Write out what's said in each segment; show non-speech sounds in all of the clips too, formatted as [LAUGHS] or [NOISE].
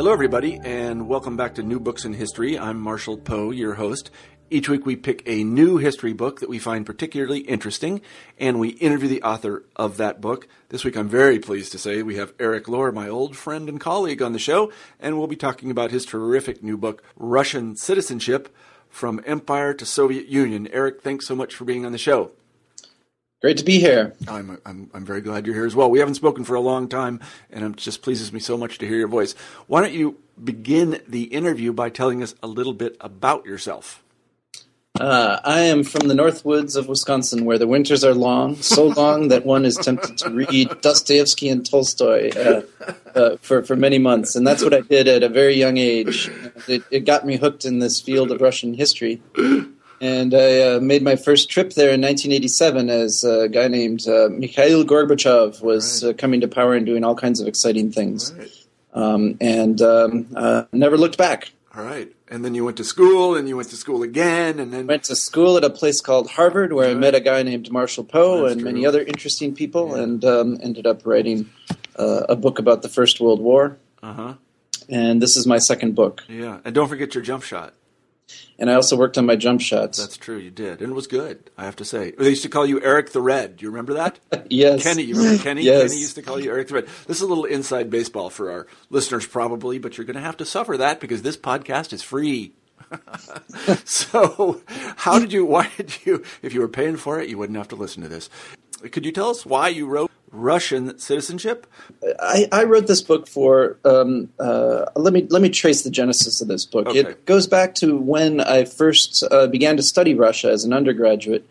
Hello, everybody, and welcome back to New Books in History. I'm Marshall Poe, your host. Each week we pick a new history book that we find particularly interesting, and we interview the author of that book. This week I'm very pleased to say we have Eric Lohr, my old friend and colleague, on the show, and we'll be talking about his terrific new book, Russian Citizenship From Empire to Soviet Union. Eric, thanks so much for being on the show. Great to be here. I'm, I'm, I'm very glad you're here as well. We haven't spoken for a long time, and it just pleases me so much to hear your voice. Why don't you begin the interview by telling us a little bit about yourself? Uh, I am from the north woods of Wisconsin, where the winters are long, so [LAUGHS] long that one is tempted to read Dostoevsky and Tolstoy uh, uh, for for many months, and that's what I did at a very young age. It, it got me hooked in this field of Russian history. And I uh, made my first trip there in 1987 as a guy named uh, Mikhail Gorbachev was right. uh, coming to power and doing all kinds of exciting things. Right. Um, and um, uh, never looked back. All right. And then you went to school, and you went to school again, and then went to school at a place called Harvard, where right. I met a guy named Marshall Poe and true. many other interesting people, yeah. and um, ended up writing uh, a book about the First World War. Uh huh. And this is my second book. Yeah, and don't forget your jump shot. And I also worked on my jump shots. That's true, you did, and it was good. I have to say. They used to call you Eric the Red. Do you remember that? [LAUGHS] yes. Kenny, you remember Kenny? [LAUGHS] yes. Kenny used to call you Eric the Red. This is a little inside baseball for our listeners, probably, but you're going to have to suffer that because this podcast is free. [LAUGHS] so, how did you? Why did you? If you were paying for it, you wouldn't have to listen to this. Could you tell us why you wrote Russian citizenship? I, I wrote this book for. Um, uh, let me let me trace the genesis of this book. Okay. It goes back to when I first uh, began to study Russia as an undergraduate.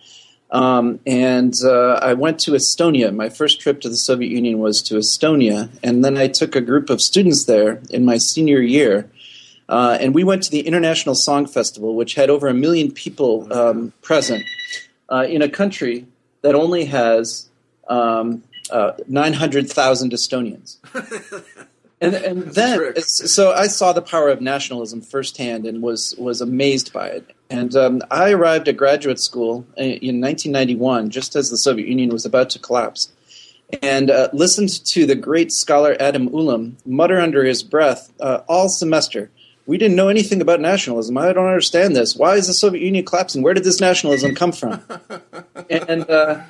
Um, and uh, I went to Estonia. My first trip to the Soviet Union was to Estonia, and then I took a group of students there in my senior year, uh, and we went to the International Song Festival, which had over a million people um, present uh, in a country that only has um, uh, 900,000 Estonians. [LAUGHS] and, and then, so I saw the power of nationalism firsthand and was, was amazed by it. And um, I arrived at graduate school in 1991, just as the Soviet Union was about to collapse, and uh, listened to the great scholar Adam Ulam mutter under his breath uh, all semester. We didn't know anything about nationalism. I don't understand this. Why is the Soviet Union collapsing? Where did this nationalism come from? [LAUGHS] and uh,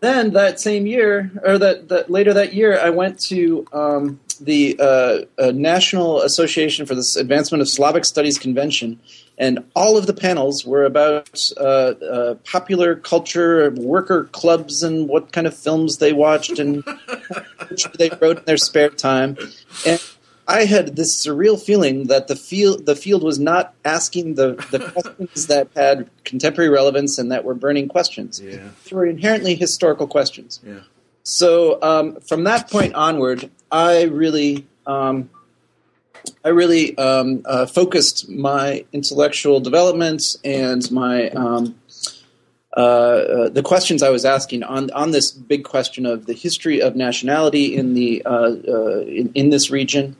then that same year, or that, that later that year, I went to um, the uh, uh, National Association for the Advancement of Slavic Studies convention, and all of the panels were about uh, uh popular culture, worker clubs, and what kind of films they watched and [LAUGHS] they wrote in their spare time. And I had this surreal feeling that the field the field was not asking the, the [LAUGHS] questions that had contemporary relevance and that were burning questions. Yeah. They were inherently historical questions. Yeah. So um, from that point onward, I really um, I really um, uh, focused my intellectual development and my um, uh, uh, the questions I was asking on on this big question of the history of nationality in the uh, uh, in, in, this region,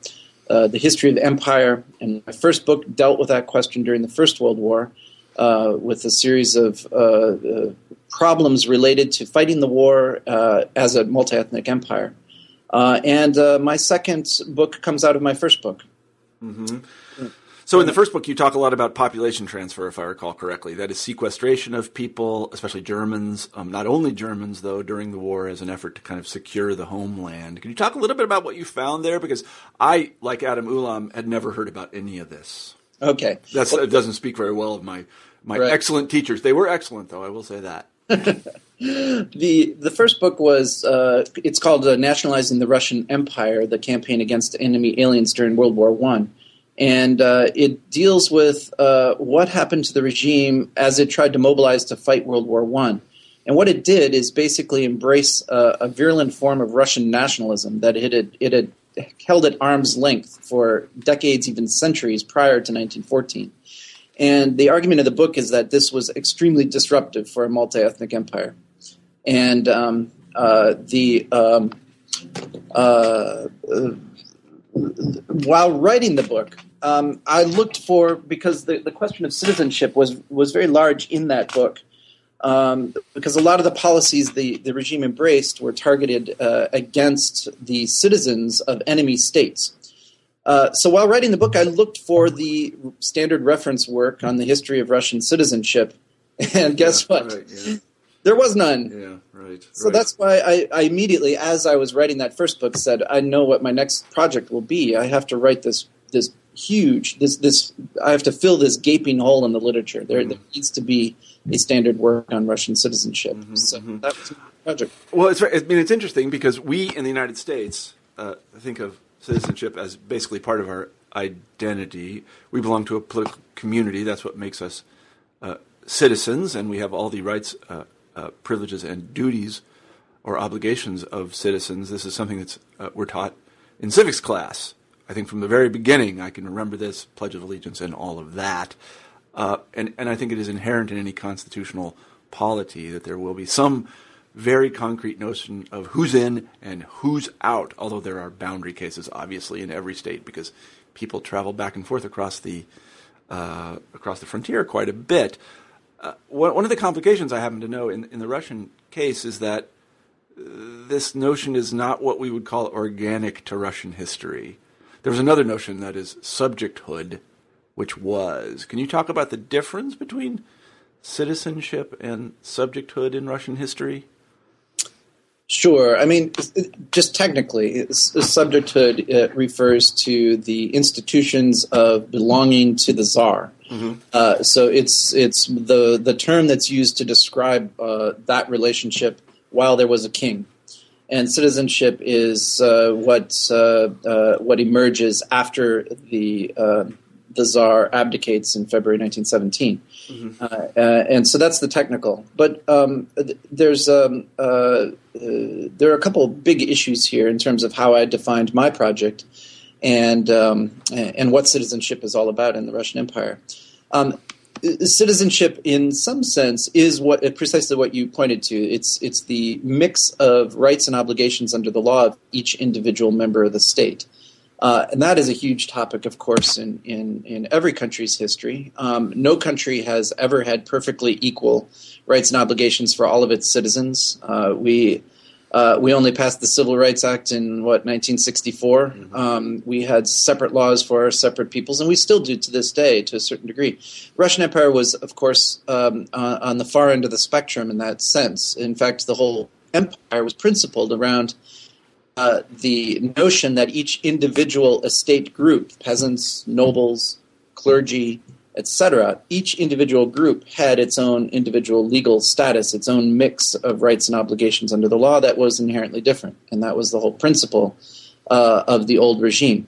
uh, the history of the empire. And my first book dealt with that question during the First World War uh, with a series of uh, uh problems related to fighting the war uh, as a multi ethnic empire. and my second book comes out of my first book. Mm-hmm. So in the first book, you talk a lot about population transfer, if I recall correctly. That is sequestration of people, especially Germans, um, not only Germans though, during the war as an effort to kind of secure the homeland. Can you talk a little bit about what you found there? Because I, like Adam Ulam, had never heard about any of this. Okay, That's, well, it doesn't speak very well of my my right. excellent teachers. They were excellent, though. I will say that. [LAUGHS] the the first book was uh, it's called uh, "Nationalizing the Russian Empire: The Campaign Against Enemy Aliens During World War One." And uh, it deals with uh, what happened to the regime as it tried to mobilize to fight World War One. And what it did is basically embrace a virulent form of Russian nationalism that it had, it had held at arm's length for decades, even centuries prior to 1914. And the argument of the book is that this was extremely disruptive for a multi ethnic empire. And um, uh, the um, uh, uh, while writing the book, um, I looked for because the, the question of citizenship was was very large in that book. Um, because a lot of the policies the, the regime embraced were targeted uh, against the citizens of enemy states. Uh, so while writing the book, I looked for the standard reference work on the history of Russian citizenship, [LAUGHS] and guess yeah, what? Right, yeah. [LAUGHS] There was none. Yeah, right. So right. that's why I, I, immediately, as I was writing that first book, said, "I know what my next project will be. I have to write this this huge this this. I have to fill this gaping hole in the literature. There, mm there needs to be a standard work on Russian citizenship. Mm-hmm, so mm-hmm. that was my project. Well, it's I mean, it's interesting because we in the United States uh, think of citizenship as basically part of our identity. We belong to a political community. That's what makes us uh, citizens, and we have all the rights. Uh, uh, privileges and duties or obligations of citizens. This is something that's uh, we're taught in civics class. I think from the very beginning, I can remember this Pledge of Allegiance and all of that. Uh, and, and I think it is inherent in any constitutional polity that there will be some very concrete notion of who's in and who's out, although there are boundary cases, obviously, in every state because people travel back and forth across the, uh, across the frontier quite a bit. Uh, one of the complications I happen to know in, in the Russian case is that uh, this notion is not what we would call organic to Russian history. There was another notion that is subjecthood, which was. Can you talk about the difference between citizenship and subjecthood in Russian history? Sure. I mean, just technically, subjecthood uh, refers to the institutions of belonging to the czar. Mm-hmm. Uh, so it's it's the the term that's used to describe uh, that relationship while there was a king, and citizenship is uh, what uh, uh, what emerges after the the czar abdicates in February 1917, mm-hmm. and so that's the technical. But um, there's um, there are a couple big issues here in terms of how I defined my project and um, and what citizenship is all about in the Russian Empire. Citizenship, in some sense, is what precisely what you pointed to. It's it's the mix of rights and obligations under the law of each individual member of the state. Uh, and that is a huge topic, of course, in, in, in every country's history. Um, no country has ever had perfectly equal rights and obligations for all of its citizens. Uh, we uh, we only passed the Civil Rights Act in what 1964. Mm-hmm. Um, we had separate laws for our separate peoples, and we still do to this day, to a certain degree. Russian Empire was, of course, um, uh, on the far end of the spectrum in that sense. In fact, the whole empire was principled around uh, the notion that each individual estate group, peasants, nobles, clergy, etc., each individual group had its own individual legal status, its own mix of rights and obligations under the law that was inherently different. And that was the whole principle uh, of the old regime.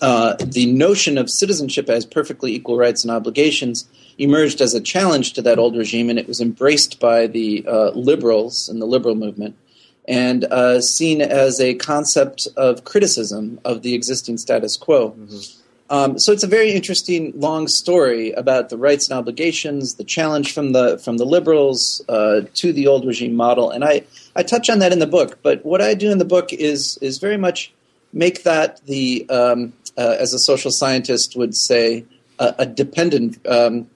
Uh, the notion of citizenship as perfectly equal rights and obligations emerged as a challenge to that old regime, and it was embraced by the uh, liberals and the liberal movement and uh, seen as a concept of criticism of the existing status quo. Mm-hmm. Um, so it's a very interesting long story about the rights and obligations, the challenge from the from the liberals uh, to the old regime model, and I I touch on that in the book. But what I do in the book is is very much make that the um, uh, as a social scientist would say a, a dependent. Um,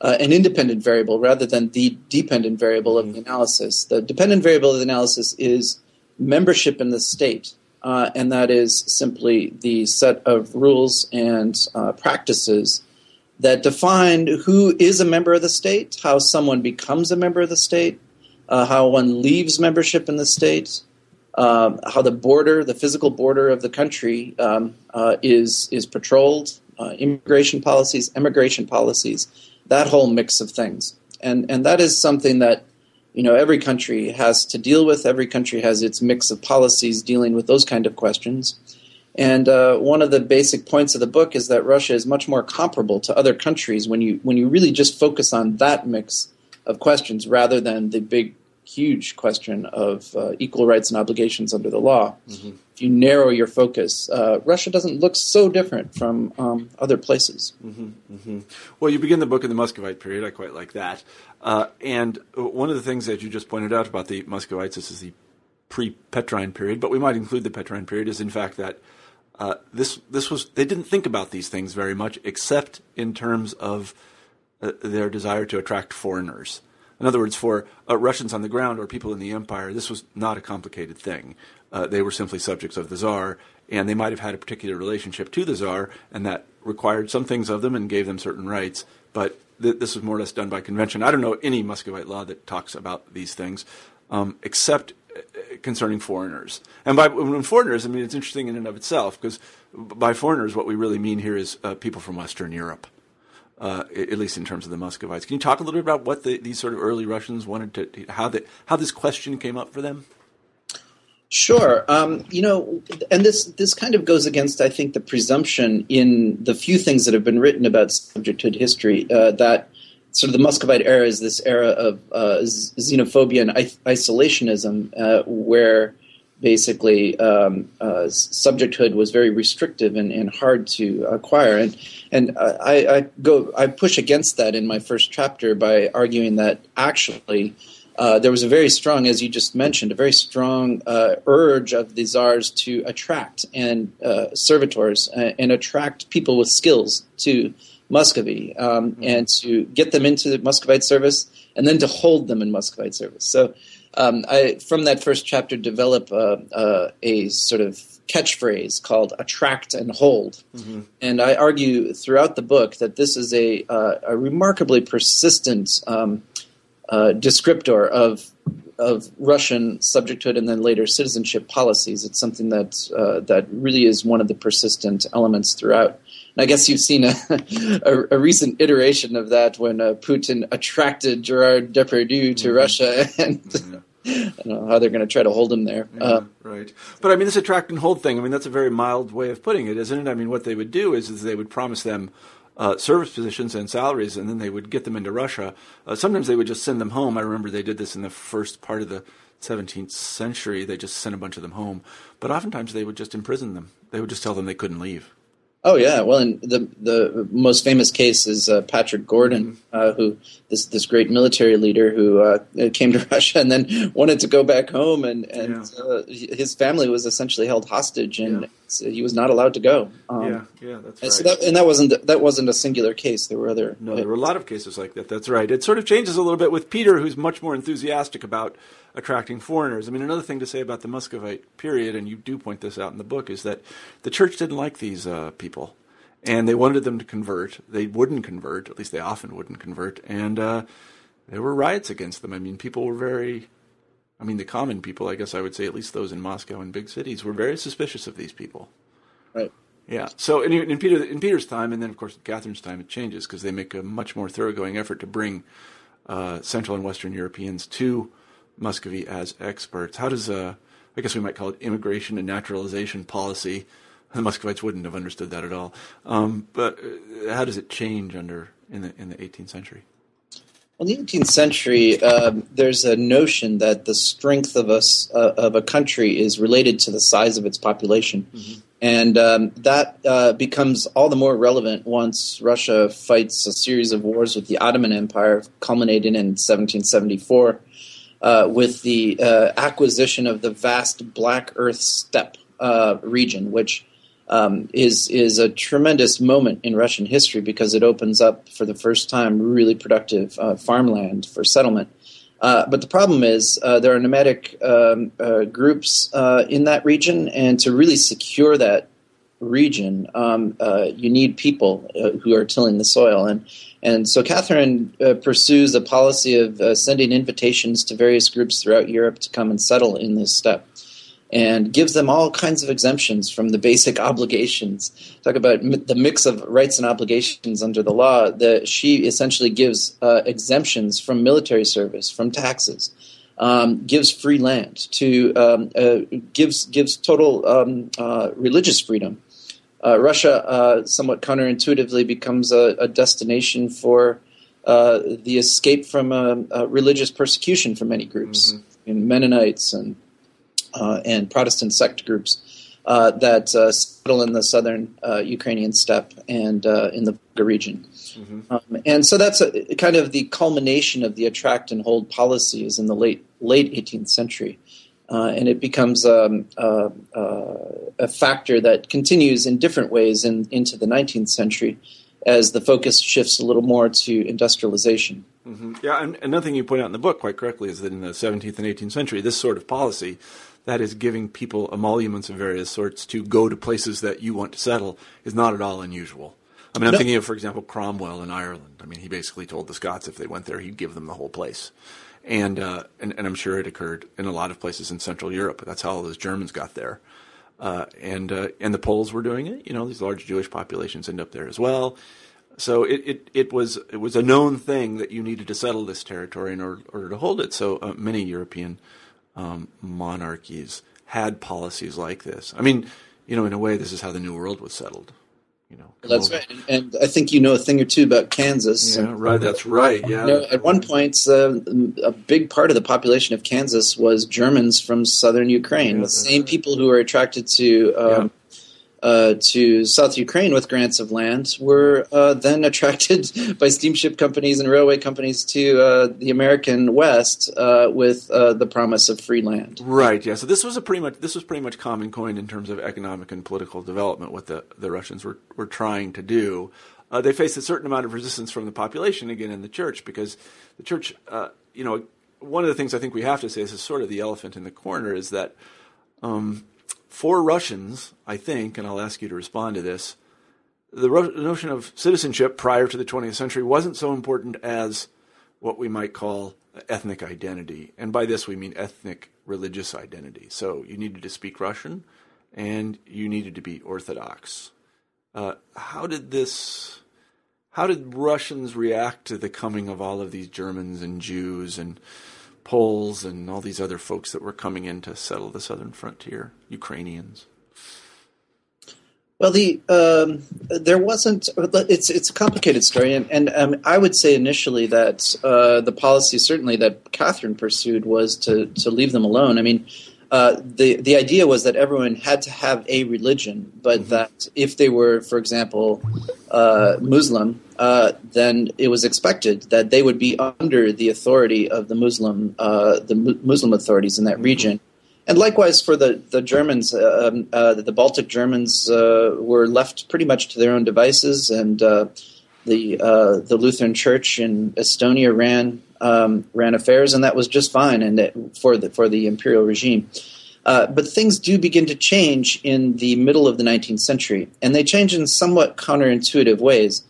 uh, an independent variable rather than the dependent variable of the analysis. The dependent variable of the analysis is membership in the state uh, and that is simply the set of rules and uh, practices that define who is a member of the state, how someone becomes a member of the state, uh, how one leaves membership in the state, um, how the border, the physical border of the country, um, uh, is is patrolled, uh, immigration policies, immigration policies, that whole mix of things, and and that is something that you know every country has to deal with. Every country has its mix of policies dealing with those kind of questions. And uh, one of the basic points of the book is that Russia is much more comparable to other countries when you when you really just focus on that mix of questions rather than the big, huge question of uh, equal rights and obligations under the law. Mm-hmm. If you narrow your focus, uh, Russia doesn't look so different from um, other places. Mm-hmm. Mm-hmm. Well, you begin the book in the Muscovite period. I quite like that. Uh, and one of the things that you just pointed out about the Muscovites, this is the pre-Petrine period, but we might include the Petrine period, is in fact that uh, this this was they didn't think about these things very much, except in terms of uh, their desire to attract foreigners. In other words, for uh, Russians on the ground or people in the empire, this was not a complicated thing. Uh, they were simply subjects of the czar, and they might have had a particular relationship to the czar, and that required some things of them and gave them certain rights. But th- this was more or less done by convention. I don't know any Muscovite law that talks about these things, um, except uh, concerning foreigners. And by when foreigners, I mean it's interesting in and of itself because by foreigners, what we really mean here is uh, people from Western Europe uh, at least in terms of the Muscovites. Can you talk a little bit about what the, these sort of early Russians wanted to, how the, how this question came up for them? Sure. Um, you know, and this this kind of goes against, I think, the presumption in the few things that have been written about subjecthood history uh, that sort of the Muscovite era is this era of uh, xenophobia and isolationism, uh, where basically um, uh, subjecthood was very restrictive and, and, hard to acquire. And and I, I, go I push against that in my first chapter by arguing that actually. Uh, there was a very strong, as you just mentioned, a very strong uh, urge of the czars to attract and uh, servitors uh, and attract people with skills to Muscovy um, mm-hmm. and to get them into the Muscovite service and then to hold them in Muscovite service. So um, I, from that first chapter, develop a, a, a, sort of catchphrase called attract and hold. Mm-hmm. And I argue throughout the book that this is a, uh, a remarkably persistent um, uh, descriptor of, of Russian subjecthood and then later citizenship policies. It's something that, uh, that really is one of the persistent elements throughout. And I guess you've seen a, [LAUGHS] a, a recent iteration of that when uh, Putin attracted Gerard Depardieu to mm-hmm. Russia, [LAUGHS] and mm-hmm. I don't know how they're going to try to hold him there. Yeah, uh, right. But I mean, this attract and hold thing. I mean, that's a very mild way of putting it, isn't it? I mean, what they would do is, is they would promise them uh, service positions and salaries, and then they would get them into Russia. Uh, sometimes they would just send them home. I remember they did this in the first part of the 17th century. They just sent a bunch of them home. But oftentimes they would just imprison them. They would just tell them they couldn't leave. Oh yeah, well, and the the most famous case is uh, Patrick Gordon, mm-hmm. uh, who this this great military leader who uh, came to [LAUGHS] Russia and then wanted to go back home, and and yeah. Uh, his family was essentially held hostage, and yeah. he was not allowed to go. Um, yeah, yeah, that's right. And, so that, and that wasn't that wasn't a singular case. There were other. No, there were a lot of cases like that. That's right. It sort of changes a little bit with Peter, who's much more enthusiastic about attracting foreigners. I mean, another thing to say about the Muscovite period, and you do point this out in the book, is that the church didn't like these uh, people and they wanted them to convert. They wouldn't convert, at least they often wouldn't convert, and uh, there were riots against them. I mean, people were very, I mean, the common people, I guess I would say, at least those in Moscow and big cities, were very suspicious of these people. Right. Yeah. So in, in Peter in Peter's time, and then of course in Catherine's time, it changes because they make a much more thoroughgoing effort to bring uh, Central and Western Europeans to Muscovy as experts. How does uh, I guess we might call it immigration and naturalization policy the [LAUGHS] Muscovites wouldn't have understood that at all. Um, but uh, how does it change under in the in the 18th century? Well, in the 18th century, um, there's a notion that the strength of a, uh, of a country is related to the size of its population. Mm-hmm. And um, that uh, becomes all the more relevant once Russia fights a series of wars with the Ottoman Empire, culminating in 1774 uh, with the uh, acquisition of the vast Black Earth steppe uh, region, which um, is is a tremendous moment in Russian history because it opens up for the first time really productive uh, farmland for settlement. Uh, but the problem is uh, there are nomadic um, uh, groups uh, in that region, and to really secure that region, um, uh, you need people who are tilling the soil. And and so Catherine pursues a policy of sending invitations to various groups throughout Europe to come and settle in this steppe and gives them all kinds of exemptions from the basic [LAUGHS] obligations. Talk about the mix of rights and obligations under the law. That she essentially gives uh, exemptions from military service, from taxes, um, gives free land, to um, uh, gives gives total um, uh, religious freedom. Uh, Russia, uh, somewhat counterintuitively, becomes a, a destination for uh, the escape from uh, religious persecution for many groups, mm-hmm. Mennonites and uh, and Protestant sect groups uh, that settle in the southern Ukrainian steppe and in the Volga region. Mm-hmm. Um, and so that's a, kind of the culmination of the attract and hold policies in the late late 18th century. Uh, and it becomes um, uh, uh, a factor that continues in different ways in, into the 19th century as the focus shifts a little more to industrialization. Mm-hmm. Yeah, and another thing you point out in the book quite correctly is that in the 17th and 18th century, this sort of policy that is giving people emoluments of various sorts to go to places that you want to settle is not at all unusual. I mean, I'm no. thinking of, for example, Cromwell in Ireland. I mean, he basically told the Scots if they went there, he'd give them the whole place. And, uh, and, and I'm sure it occurred in a lot of places in Central Europe. That's how all those Germans got there. Uh, and uh, and the Poles were doing it. You know, these large Jewish populations end up there as well. So it, it, it was it was a known thing that you needed to settle this territory in order, order to hold it. So uh, many European um, monarchies had policies like this. I mean, you know, in a way, this is how the New World was settled you know. That's right, and I think you know a thing or two about Kansas. Yeah, right. That's right. Yeah. You know, at one point, uh, a big part of the population of Kansas was Germans from southern Ukraine, yeah, the same right. people who were attracted to um, uh, to South Ukraine with grants of land were uh, then [LAUGHS] attracted by steamship companies and railway companies to uh, the American West uh, with uh, the promise of free land. Right. Yeah. So this was a pretty much this was pretty much common coin in terms of economic and political development. What the the Russians were were trying to do. They faced a certain amount of resistance from the population again in the church because the church, you know, one of the things I think we have to say this is sort of the elephant in the corner is that. Um, for Russians, I think, and I'll ask you to respond to this, the notion of citizenship prior to the 20th century wasn't so important as what we might call ethnic identity. And by this, we mean ethnic religious identity. So you needed to speak Russian and you needed to be Orthodox. Uh, how did this, how did Russians react to the coming of all of these Germans and Jews and Poles and all these other folks that were coming in to settle the southern frontier, Ukrainians? Well, the um, there wasn't. It's it's a complicated story, and, and um, I would say initially that uh, the policy certainly that Catherine pursued was to to leave them alone. I mean, uh, the the idea was that everyone had to have a religion, but mm-hmm. that if they were, for example, uh, Muslim, uh, then it was expected that they would be under the authority of the Muslim uh, the Muslim authorities in that mm-hmm. region. And likewise for the the Germans, uh, um, the Baltic Germans were left pretty much to their own devices, and the the Lutheran Church in Estonia ran um, ran affairs, and that was just fine. And it, for the for the imperial regime. Uh, but things do begin to change in the middle of the 19th century, and they change in somewhat counterintuitive ways.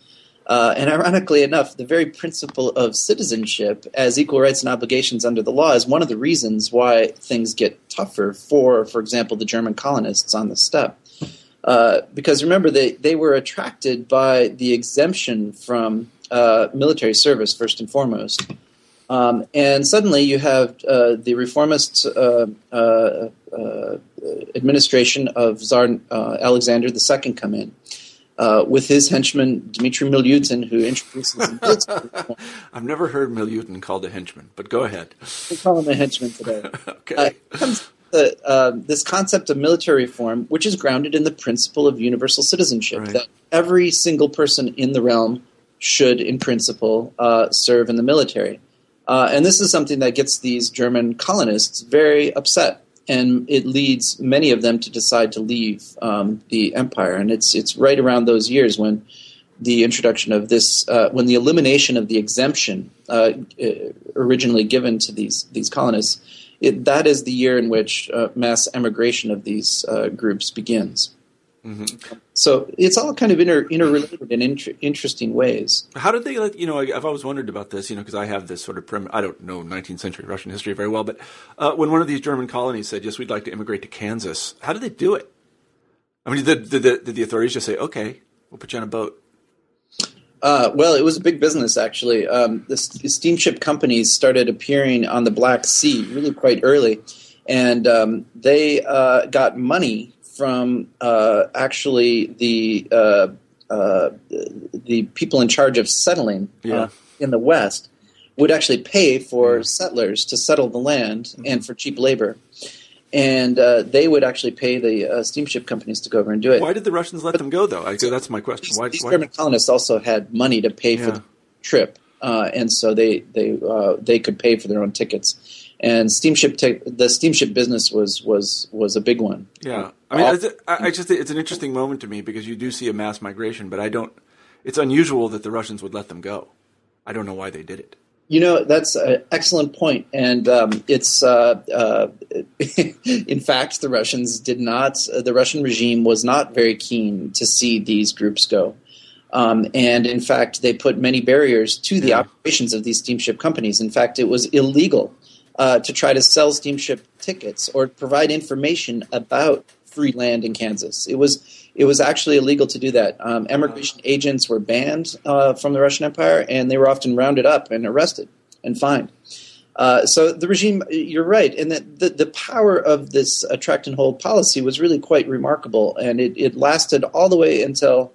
Uh, and ironically enough, the very principle of citizenship as equal rights and obligations under the law is one of the reasons why things get tougher for, for example, the German colonists on the steppe. Uh, because remember, they, they were attracted by the exemption from uh, military service, first and foremost. Um, and suddenly you have uh, the reformist uh, uh, uh administration of Tsar uh, Alexander II come in. Uh, with his henchman Dmitry Milyutin, who introduces. [LAUGHS] I've never heard Milyutin called a henchman, but go ahead. We call him a henchman today. [LAUGHS] okay. comes the, this concept of military reform, which is grounded in the principle of universal citizenship, right. that every single person in the realm should, in principle, serve in the military. Uh, and this is something that gets these German colonists very upset, and it leads many of them to decide to leave um, the empire. And it's it's right around those years when the introduction of this, uh, when the elimination of the exemption uh, originally given to these these colonists, it, that is the year in which uh, mass emigration of these uh, groups begins. Mm-hmm. So it's all kind of inter, interrelated in inter, interesting ways. How did they let you know? I've always wondered about this, you know, because I have this sort of prim, I don't know 19th century Russian history very well, but uh, when one of these German colonies said, "Yes, we'd like to immigrate to Kansas," how did they do it? I mean, did, did the authorities just say, "Okay, we'll put you on a boat"? Uh, well, it was a big business actually. Um, the steamship companies started appearing on the Black Sea really quite early, and um, they uh, got money from uh, actually the uh, uh, the people in charge of settling uh, yeah. in the West would actually pay for settlers to settle the land mm-hmm. and for cheap labor. And uh, they would actually pay the uh, steamship companies to go over and do it. Why did the Russians let but, them go, though? I, that's my question. Why, these why? German colonists also had money to pay yeah. for the trip, uh, and so they they uh, they could pay for their own tickets. And steamship te- the steamship business was was was a big one. Yeah, I mean, it's, I just it's an interesting moment to me because you do see a mass migration, but I don't. It's unusual that the Russians would let them go. I don't know why they did it. You know, that's an excellent point, and um, it's uh, uh, [LAUGHS] in fact the Russians did not. Uh, the Russian regime was not very keen to see these groups go, um, and in fact they put many barriers to the yeah. operations of these steamship companies. In fact, it was illegal uh, to try to sell steamship tickets or provide information about free land in Kansas. It was it was actually illegal to do that. Um, emigration agents were banned uh, from the Russian Empire, and they were often rounded up and arrested and fined. Uh, so the regime, you're right, and the, the, the, power of this attract and hold policy was really quite remarkable, and it, it lasted all the way until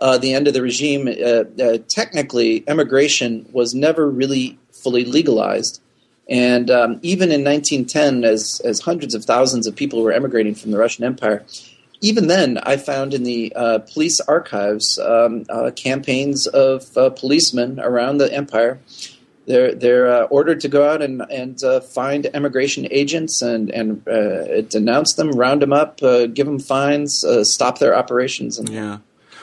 uh, the end of the regime. Uh, uh, technically, emigration was never really fully legalized, and um, even in 1910, as as hundreds of thousands of people were emigrating from the Russian Empire, even then, I found in the uh, police archives um, uh, campaigns of uh, policemen around the empire. They're they're uh, ordered to go out and and uh, find emigration agents and and uh, denounce them, round them up, give them fines, stop their operations. And, yeah.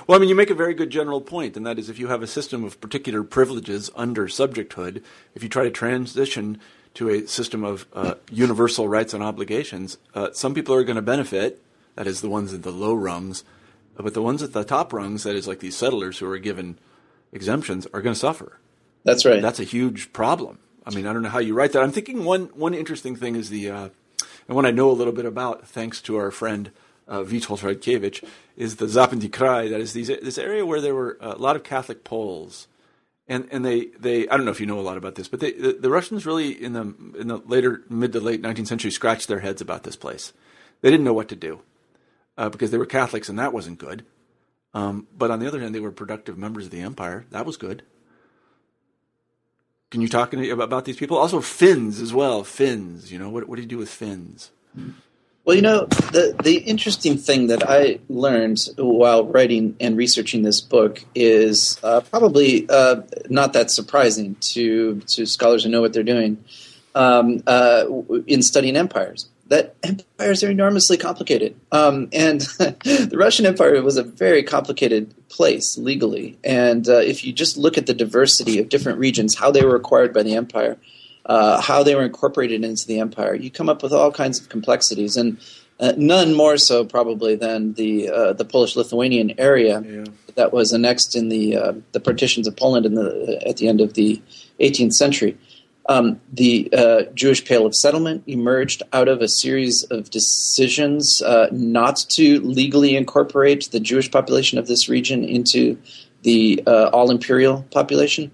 Well, I mean, you make a very good general point, and that is if you have a system of particular privileges under subjecthood, if you try to transition to a system of universal rights and obligations, some people are going to benefit that is the ones at the low rungs. But the ones at the top rungs, that is like these settlers who are given exemptions, are going to suffer. That's right. That's a huge problem. I mean, I don't know how you write that. I'm thinking one one interesting thing is the, uh, and one I know a little bit about, thanks to our friend uh, Witold is the Zapadny Krai. That is these, this area where there were a lot of Catholic Poles, and and they, they I don't know if you know a lot about this, but they, the, the Russians really in the in the later mid to late 19th century scratched their heads about this place. They didn't know what to do uh, because they were Catholics and that wasn't good. Um, but on the other hand, they were productive members of the empire. That was good. Can you talk about these people? Also, Finns as well. Finns, you know, what, what do you do with Finns? Well, you know, the the interesting thing that I learned while writing and researching this book is uh, probably uh, not that surprising to to scholars who know what they're doing um, uh, in studying empires that empires are enormously complicated. Um, and [LAUGHS] the Russian Empire was a very complicated place legally. And uh, if you just look at the diversity of different regions, how they were acquired by the empire, uh, how they were incorporated into the empire, you come up with all kinds of complexities. And uh, none more so probably than the uh, the Polish-Lithuanian area yeah. that was annexed in the uh, the partitions of Poland in the, at the end of the 18th century. Um, the uh, Jewish Pale of Settlement emerged out of a series of decisions uh, not to legally incorporate the Jewish population of this region into the uh, all imperial population.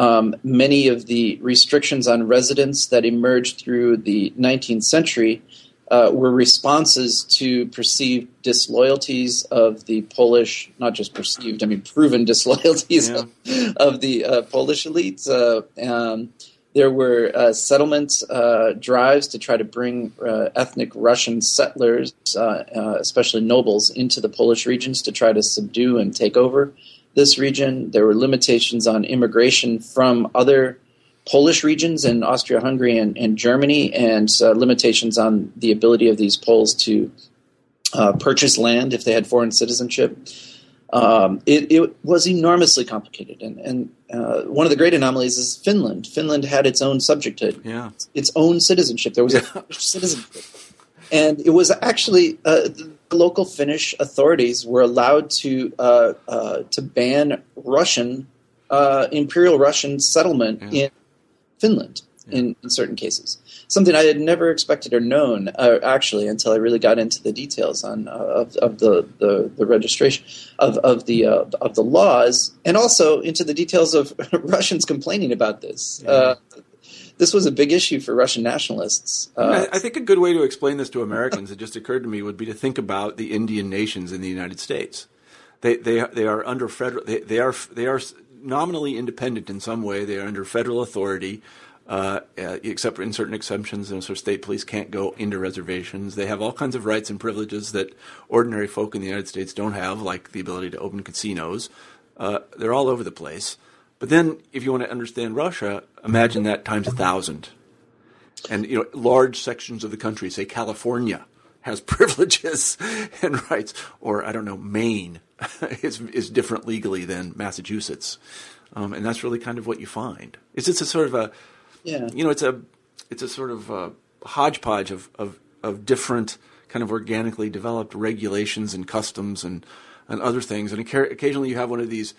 Um, many of the restrictions on residence that emerged through the 19th century uh, were responses to perceived disloyalties of the Polish, not just perceived, I mean proven [LAUGHS] disloyalties yeah. of, of, the uh, Polish elites. Uh, um, there were uh, settlement uh, drives to try to bring uh, ethnic Russian settlers, uh, uh, especially nobles, into the Polish regions to try to subdue and take over this region. There were limitations on immigration from other Polish regions in Austria Hungary and, and, Germany, and uh, limitations on the ability of these Poles to purchase land if they had foreign citizenship. Um, it, it, was enormously complicated, and, and uh, one of the great anomalies is Finland. Finland had its own subjecthood, yeah. its own citizenship. There was yeah. a citizenship, and it was actually uh, the local Finnish authorities were allowed to uh, uh to ban Russian uh, imperial Russian settlement yeah. in Finland yeah. in, in certain cases something I had never expected or known uh, actually until I really got into the details on uh, of, of the, the, the, registration of, of the uh, of the laws and also into the details of [LAUGHS] Russians complaining about this. Yeah. This was a big issue for Russian nationalists. Uh, I, think a good way to explain this to Americans, it just occurred to me, would be to think about the Indian nations in the United States. They they they are under federal. They, they are they are nominally independent in some way. They are under federal authority. Uh, uh, except in certain exceptions, and so state police can't go into reservations. They have all kinds of rights and privileges that ordinary folk in the United States don't have, like the ability to open casinos. Uh, they're all over the place. But then, if you want to understand Russia, imagine that times a thousand. And you know, large sections of the country, say California, has [LAUGHS] privileges and rights, or I don't know, Maine [LAUGHS] is is different legally than Massachusetts, um, and that's really kind of what you find. It's it's a sort of a yeah. You know, it's a it's a sort of a hodgepodge of, of, of different kind of organically developed regulations and customs and, and other things. And occasionally you have one of these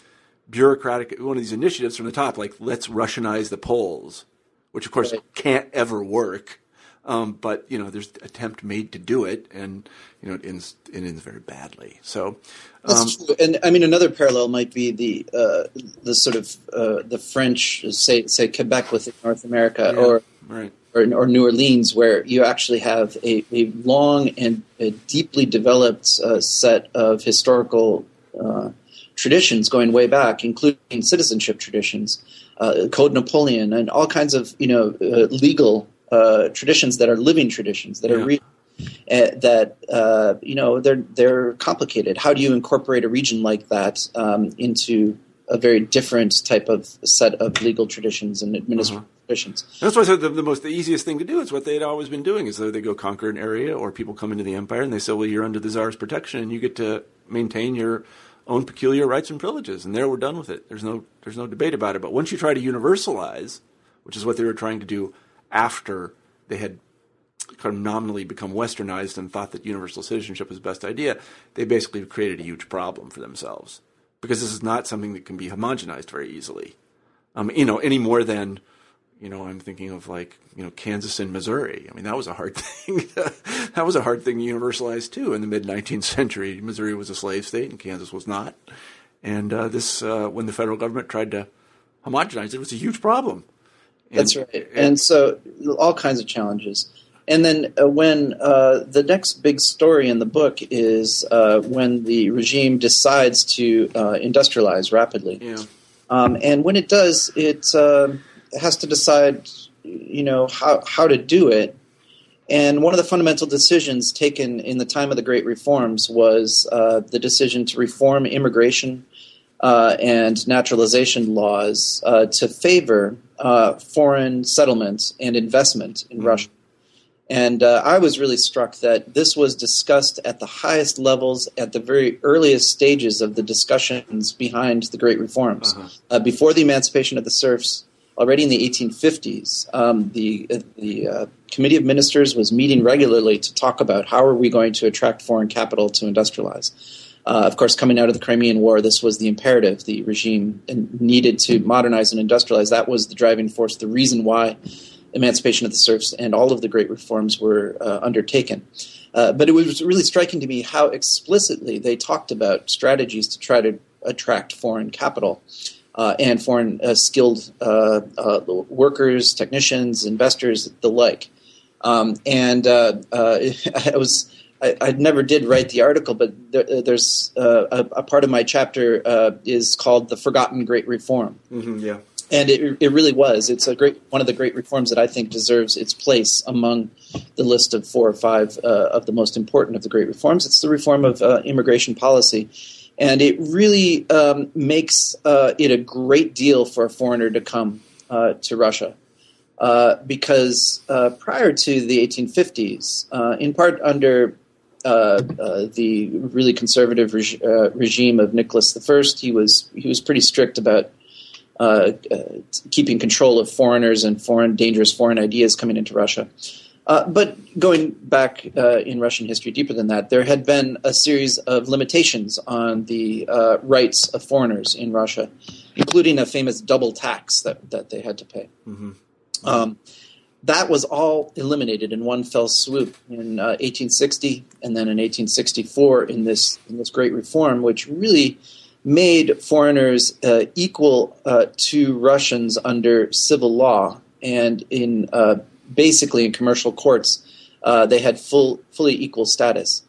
bureaucratic, one of these initiatives from the top, like let's Russianize the Poles, which of course right. can't ever work. Um, but you know, there's attempt made to do it, and you know, it ends it ends very badly. So that's um, true. And I mean, another parallel might be the uh, the sort of uh, the French, say say Quebec within North America, yeah, or, right. or, or New Orleans, where you actually have a, a long and a deeply developed uh, set of historical uh, traditions going way back, including citizenship traditions, uh, Code Napoleon, and all kinds of you know uh, legal uh, traditions that are living traditions that yeah. are real. Uh, that uh, you know they're they're complicated. How do you incorporate a region like that um, into a very different type of set of legal traditions and administrative uh-huh. traditions? That's why I said the, the, most the easiest thing to do is what they had always been doing is that they go conquer an area or people come into the empire and they say, well, you're under the czar's protection and you get to maintain your own peculiar rights and privileges, and there we're done with it. There's no there's no debate about it. But once you try to universalize, which is what they were trying to do after they had kind of nominally become westernized and thought that universal citizenship was the best idea, they basically created a huge problem for themselves because this is not something that can be homogenized very easily. Um, you know, any more than you know, I'm thinking of like you know Kansas and Missouri. I mean, that was a hard [LAUGHS] thing. that was a hard thing to universalize too in the mid 19th century. Missouri was a slave state and Kansas was not. And uh, this, uh, when the federal government tried to homogenize it, it was a huge problem. And, That's right. And so all kinds of challenges. And then uh, when uh, the next big story in the book is uh, when the regime decides to uh, industrialize rapidly. Yeah. Um, and when it does, it uh, has to decide, you know, how, how to do it. And one of the fundamental decisions taken in the time of the Great Reforms was uh, the decision to reform immigration uh, and naturalization laws uh, to favor uh, foreign settlement and investment in mm-hmm. Russia. And uh, I was really struck that this was discussed at the highest levels at the very earliest stages of the discussions behind the Great Reforms. Uh-huh. Uh, before the emancipation of the serfs, already in the 1850s, um, the, the Committee of Ministers was meeting regularly to talk about how are we going to attract foreign capital to industrialize. Uh, of course, coming out of the Crimean War, this was the imperative. The regime needed to modernize and industrialize. That was the driving force, the reason why emancipation of the serfs and all of the great reforms were uh, undertaken. Uh, but it was really striking to me how explicitly they talked about strategies to try to attract foreign capital. Uh, and foreign uh, skilled uh, workers, technicians, investors, the like. Um, and [LAUGHS] I was I, I, never did write the article, but there, uh, there's uh, a, a, part of my chapter uh, is called "The Forgotten Great Reform." Mm-hmm, yeah, and it, it really was. It's a great one of the great reforms that I think deserves its place among the list of four or five uh, of the most important of the great reforms. It's the reform of uh, immigration policy, and it really um, makes uh, it a great deal for a foreigner to come to Russia. because prior to the 1850s, in part under uh, uh, the really conservative reg- uh, regime of Nicholas I. He was he was pretty strict about uh, uh, keeping control of foreigners and foreign dangerous foreign ideas coming into Russia. But going back in Russian history deeper than that, there had been a series of limitations on the rights of foreigners in Russia, including a famous double tax that, that they had to pay. Mm-hmm. Um, that was all eliminated in one fell swoop in uh, 1860 and then in 1864 in this in this great reform, which really made foreigners uh, equal uh, to Russians under civil law and in uh, basically in commercial courts uh, they had full fully equal status.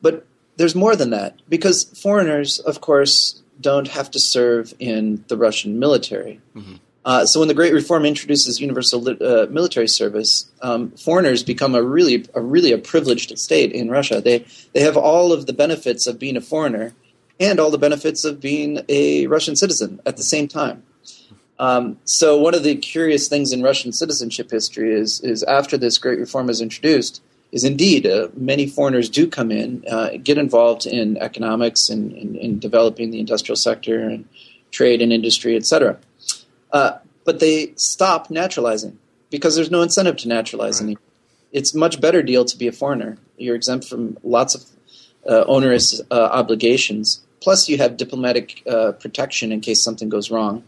But there's more than that because foreigners, of course, don't have to serve in the Russian military. Mm-hmm. Uh, so when the Great Reform introduces universal uh, military service, um, foreigners become a really, a really a privileged state in Russia. They they have all of the benefits of being a foreigner, and all the benefits of being a Russian citizen at the same time. Um, so one of the curious things in Russian citizenship history is is after this Great Reform is introduced, is indeed uh, many foreigners do come in, uh, get involved in economics and in developing the industrial sector and trade and industry, etc. Uh, but they stop naturalizing because there's no incentive to naturalize right. It's a much better deal to be a foreigner. You're exempt from lots of uh, onerous uh, obligations. Plus, you have diplomatic uh, protection in case something goes wrong.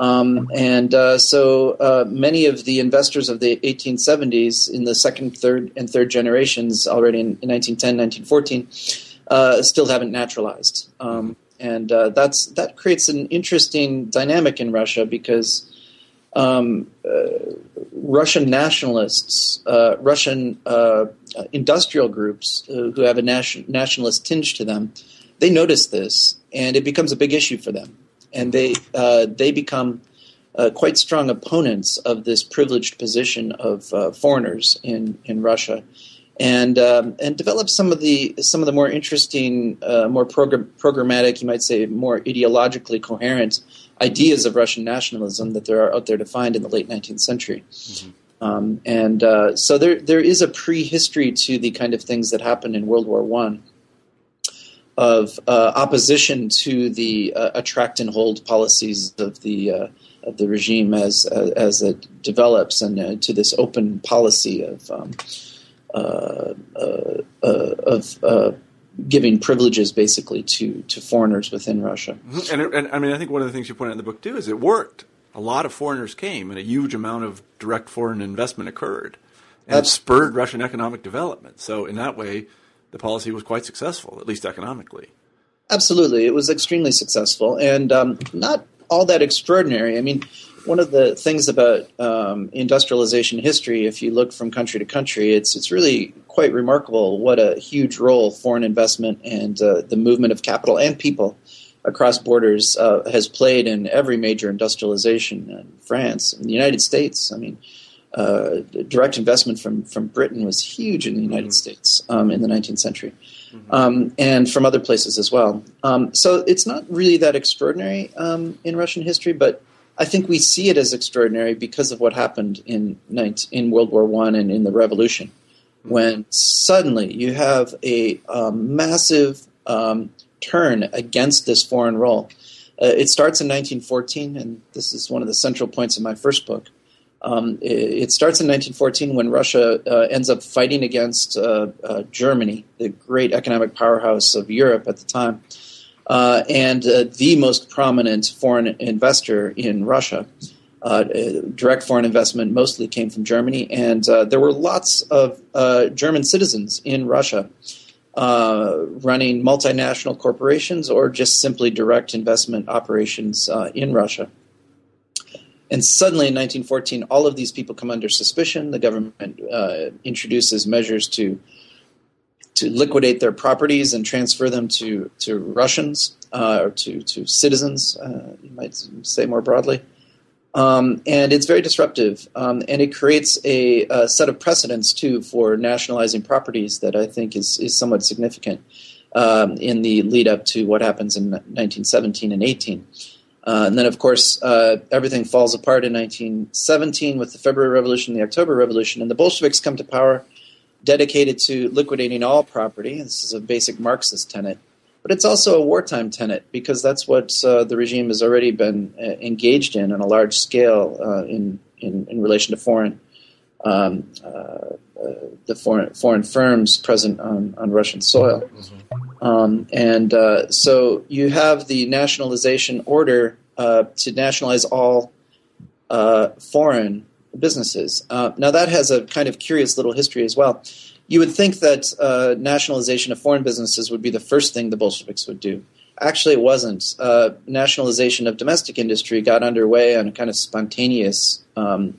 Um, and uh, so uh, many of the investors of the 1870s in the second, third, and third generations already in, in 1910, 1914 uh, still haven't naturalized. Um, and uh, that's that creates an interesting dynamic in Russia because um, uh, Russian nationalists, uh, Russian industrial groups who have a nation- nationalist tinge to them, they notice this, and it becomes a big issue for them, and they uh, they become quite strong opponents of this privileged position of foreigners in in Russia and um, and develop some of the some of the more interesting, uh, more program, programmatic, you might say, more ideologically coherent ideas of Russian nationalism that there are out there to find in the late 19th century. Mm-hmm. Um, and uh, so there there is a prehistory to the kind of things that happened in World War One of uh, opposition to the uh, attract and hold policies of the uh, of the regime as as it develops, and uh, to this open policy of um, uh, uh, uh, of giving privileges basically to to foreigners within Russia. Mm-hmm. And, and, I mean, I think one of the things you point out in the book too is it worked. A lot of foreigners came, and a huge amount of direct foreign investment occurred, and That's, it spurred Russian economic development. So, in that way, the policy was quite successful, at least economically. Absolutely, it was extremely successful, and um, not all that extraordinary. I mean, one of the things about um, industrialization history, if you look from country to country, it's it's really quite remarkable what a huge role foreign investment and uh, the movement of capital and people across borders uh, has played in every major industrialization in France, in the United States. I mean, uh, direct investment from from Britain was huge in the United mm-hmm. States um, in the 19th century. Mm-hmm. Um, and from other places as well. Um, so it's not really that extraordinary um, in Russian history, but I think we see it as extraordinary because of what happened in in World War One and in the Revolution, mm-hmm. when suddenly you have a um, massive um, turn against this foreign role. Uh, it starts in 1914, and this is one of the central points of my first book. Um, it, starts in 1914 when Russia uh, ends up fighting against uh, uh Germany, the great economic powerhouse of Europe at the time uh, and uh, the most prominent foreign investor in Russia. Uh, direct foreign investment mostly came from Germany, and there were lots of German citizens in Russia running multinational corporations or just simply direct investment operations in Russia. And suddenly in 1914, all of these people come under suspicion. The government introduces measures to to liquidate their properties and transfer them to to Russians uh, or to to citizens. Uh, you might say more broadly. Um, and it's very disruptive, um, and it creates a, a, set of precedents too for nationalizing properties that I think is is somewhat significant um, in the lead up to what happens in 1917 and 18. Uh, and then, of course, uh, everything falls apart in 1917 with the February Revolution, the October Revolution, and the Bolsheviks come to power dedicated to liquidating all property. This is a basic Marxist tenet. But it's also a wartime tenet because that's what uh, the regime has already been uh, engaged in on a large scale uh, in, in, in, relation to foreign um, uh, the foreign foreign firms present on, on Russian soil. Mm-hmm. Um, and uh, so you have the nationalization order to nationalize all foreign businesses. Uh, now, that has a kind of curious little history as well. You would think that uh, nationalization of foreign businesses would be the first thing the Bolsheviks would do. Actually, it wasn't. Uh, nationalization of domestic industry got underway on a kind of spontaneous um,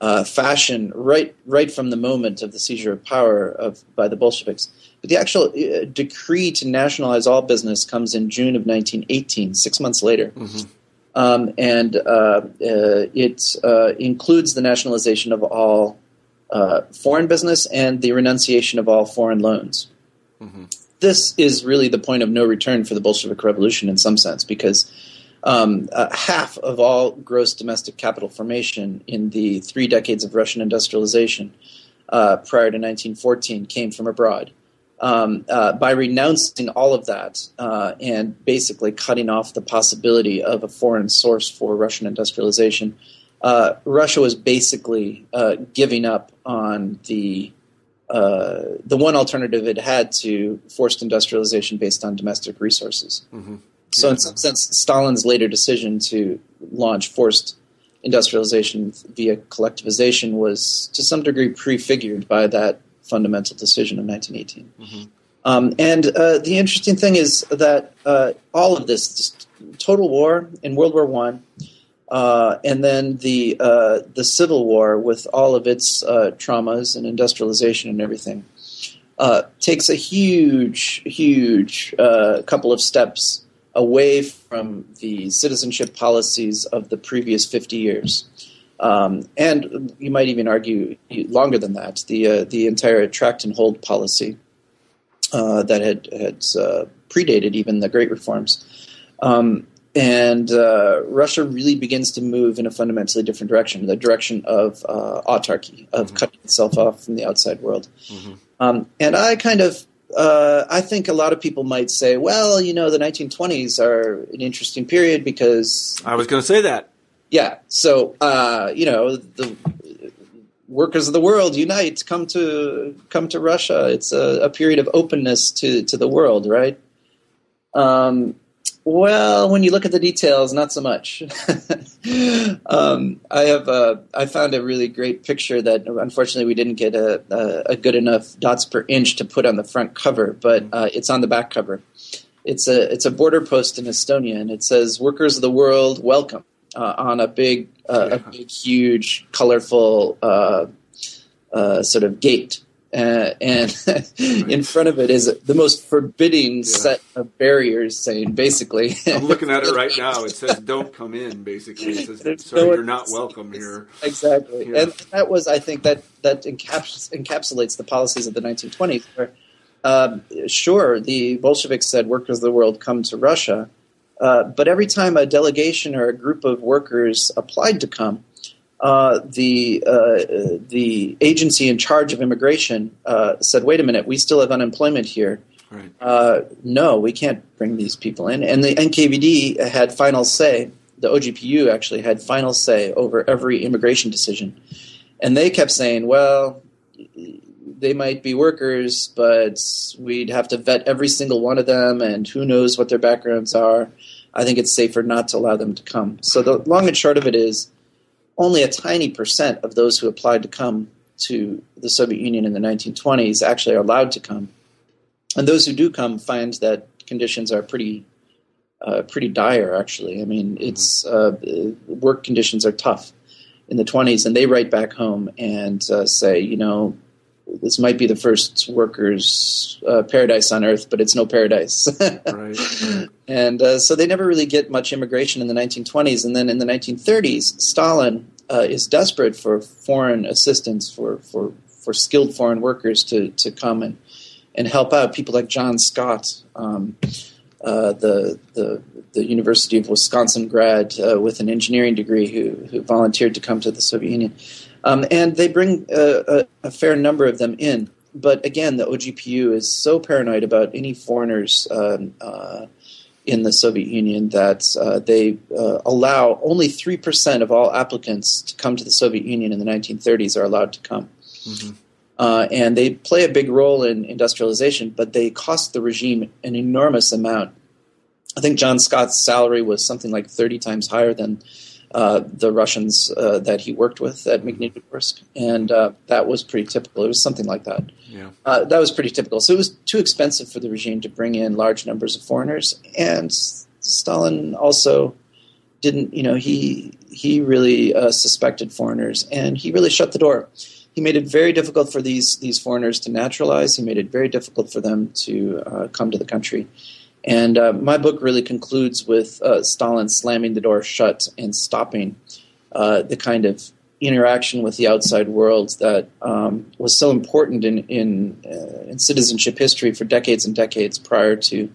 uh, fashion right right from the moment of the seizure of power of by the Bolsheviks. But the actual uh, decree to nationalize all business comes in June of 1918, six months later. Mm-hmm. Um, and uh, uh, it uh, includes the nationalization of all uh, foreign business and the renunciation of all foreign loans. Mm-hmm. This is really the point of no return for the Bolshevik Revolution in some sense, because um, uh, half of all gross domestic capital formation in the three decades of Russian industrialization uh, prior to 1914 came from abroad. Um, uh, by renouncing all of that uh, and basically cutting off the possibility of a foreign source for Russian industrialization, uh, Russia was basically uh, giving up on the uh, the one alternative it had to forced industrialization based on domestic resources. Mm-hmm. So, in some sense, Stalin's later decision to launch forced industrialization via collectivization was to some degree prefigured by that fundamental decision of 1918. Mm-hmm. Um, and uh, the interesting thing is that uh, all of this, total war in World War One, uh, and then the uh, the Civil War with all of its uh, traumas and industrialization and everything, uh, takes a huge, huge couple of steps away from the citizenship policies of the previous 50 years. Um, and you might even argue longer than that, the, uh, the entire attract and hold policy uh, that had, had uh, predated even the Great Reforms. Um, and uh, Russia really begins to move in a fundamentally different direction, the direction of uh, autarky, of mm-hmm. cutting itself off from the outside world. Mm-hmm. Um, and I kind of uh, I think a lot of people might say, well, you know, the 1920s are an interesting period because. I was going to say that. Yeah. So, uh, you know, the workers of the world unite, come to come to Russia. It's a, a period of openness to, to the world, right? Um, well, when you look at the details, not so much. [LAUGHS] um, I have uh, I found a really great picture that unfortunately we didn't get a, a, a, good enough dots per inch to put on the front cover, but uh, it's on the back cover. It's a it's a border post in Estonia, and it says "Workers of the World, welcome" uh, on a big uh, yeah. a big, huge, colorful uh, uh, sort of gate. Uh, and [LAUGHS] in front of it is the most forbidding yeah. set of barriers saying basically. I'm looking at it right [LAUGHS] now. It says don't come in basically. It says sorry no, you're not welcome here. Exactly. Yeah. and that was i think that that encaps- encapsulates the policies of the 1920s where um, sure the bolsheviks said workers of the world come to russia uh, but every time a delegation or a group of workers applied to come uh, the uh, the agency in charge of immigration uh, said, "Wait a minute, we still have unemployment here. Right. Uh, no, we can't bring these people in." And the NKVD had final say. The OGPU actually had final say over every immigration decision, and they kept saying, "Well." They might be workers, but we'd have to vet every single one of them, and who knows what their backgrounds are. I think it's safer not to allow them to come. So the long and short of it is, only a tiny percent of those who applied to come to the Soviet Union in the 1920s actually are allowed to come. And those who do come find that conditions are pretty uh, pretty dire, actually. I mean, it's uh, work conditions are tough in the 20s, and they write back home and uh, say, you know, this might be the first workers' uh, paradise on earth, but it's no paradise. [LAUGHS] right. And uh, so they never really get much immigration in the 1920s. And then in the 1930s, Stalin uh, is desperate for foreign assistance, for, for, for skilled foreign workers to, to come and, and help out. People like John Scott, um, uh, the, the, the University of Wisconsin grad uh, with an engineering degree who, who volunteered to come to the Soviet Union. Um, and they bring a, a, a, fair number of them in. But again, the OGPU is so paranoid about any foreigners um, uh, in the Soviet Union that uh, they uh, allow only 3% of all applicants to come to the Soviet Union in the 1930s are allowed to come. Mm-hmm. Uh, and they play a big role in industrialization, but they cost the regime an enormous amount. I think John Scott's salary was something like 30 times higher than uh, the Russians uh, that he worked with at Magnitogorsk, and uh, that was pretty typical. It was something like that. Yeah. Uh, that was pretty typical. So it was too expensive for the regime to bring in large numbers of foreigners, and Stalin also didn't. You know, he he really uh, suspected foreigners, and he really shut the door. he made it very difficult for these these foreigners to naturalize. He made it very difficult for them to uh, come to the country. And uh, my book really concludes with uh, Stalin slamming the door shut and stopping uh, the kind of interaction with the outside world that um, was so important in in, uh, in, citizenship history for decades and decades prior to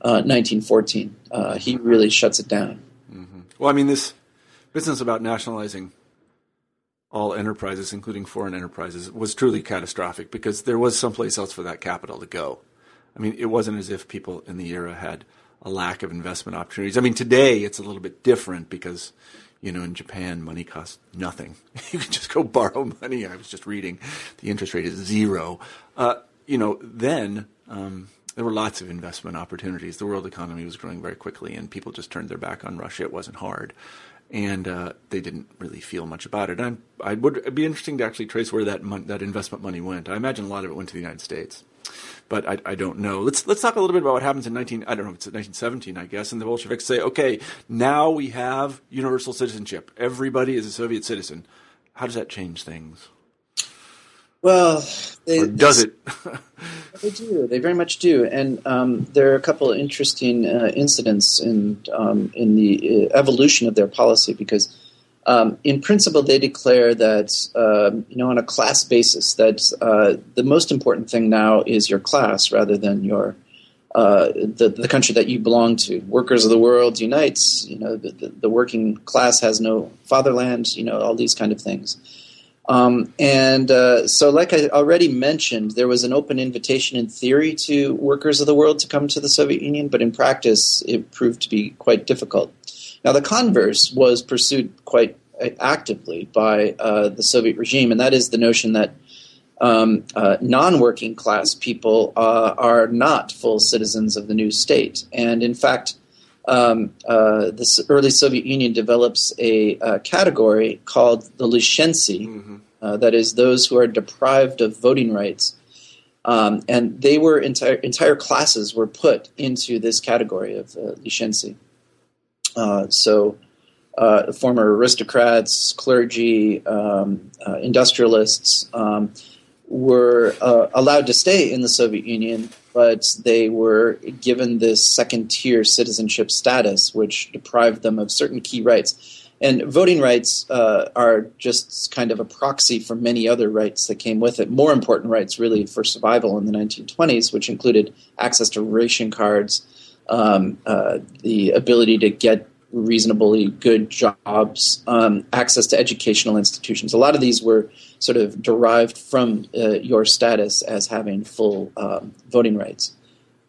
1914. he really shuts it down. Mm-hmm. Well, I mean, this business about nationalizing all enterprises, including foreign enterprises, was truly catastrophic because there was someplace else for that capital to go. I mean, it wasn't as if people in the era had a lack of investment opportunities. I mean, today it's a little bit different because, you know, in Japan, money costs nothing. [LAUGHS] you can just go borrow money. I was just reading the interest rate is zero. Uh, you know, then um, there were lots of investment opportunities. The world economy was growing very quickly, and people just turned their back on Russia. It wasn't hard and uh, they didn't really feel much about it. I would be interesting to actually trace where that mon- that investment money went. I imagine a lot of it went to the United States, but I, I, don't know. Let's let's talk a little bit about what happens in nineteen I don't know it's 1917 I guess, and the Bolsheviks say, okay, now we have universal citizenship. Everybody is a Soviet citizen. How does that change things? Well, they, or does it? [LAUGHS] they do. They very much do. And um, there are a couple of interesting uh, incidents in um, in the uh, evolution of their policy because, um, in principle, they declare that um, you know on a class basis that uh, the most important thing now is your class rather than your uh, the, the country that you belong to. Workers of the world unites. You know, the, the, the working class has no fatherland. You know, all these kind of things. Um, and uh, so, like I already mentioned, there was an open invitation in theory to workers of the world to come to the Soviet Union, but in practice, it proved to be quite difficult. Now, the converse was pursued quite actively by uh, the Soviet regime, and that is the notion that um, uh, non working class people uh, are not full citizens of the new state. And in fact, um, uh, the early Soviet Union develops a, a category called the Lishentsy, mm-hmm. uh, that is, those who are deprived of voting rights. Um, and they were entire entire classes were put into this category of uh, Lishentsy. Uh, so, uh, former aristocrats, clergy, um, uh, industrialists um, were uh, allowed to stay in the Soviet Union but they were given this second tier citizenship status, which deprived them of certain key rights. And voting rights uh, are just kind of a proxy for many other rights that came with it. More important rights, really, for survival in the 1920s, which included access to ration cards, um, uh, the ability to get reasonably good jobs, um, access to educational institutions. A lot of these were sort of derived from uh, your status as having full um, voting rights.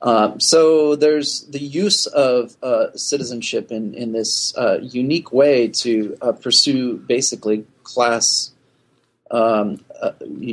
Um, so there's the use of uh, citizenship in, in this uh, unique way to uh, pursue basically class. Um, uh,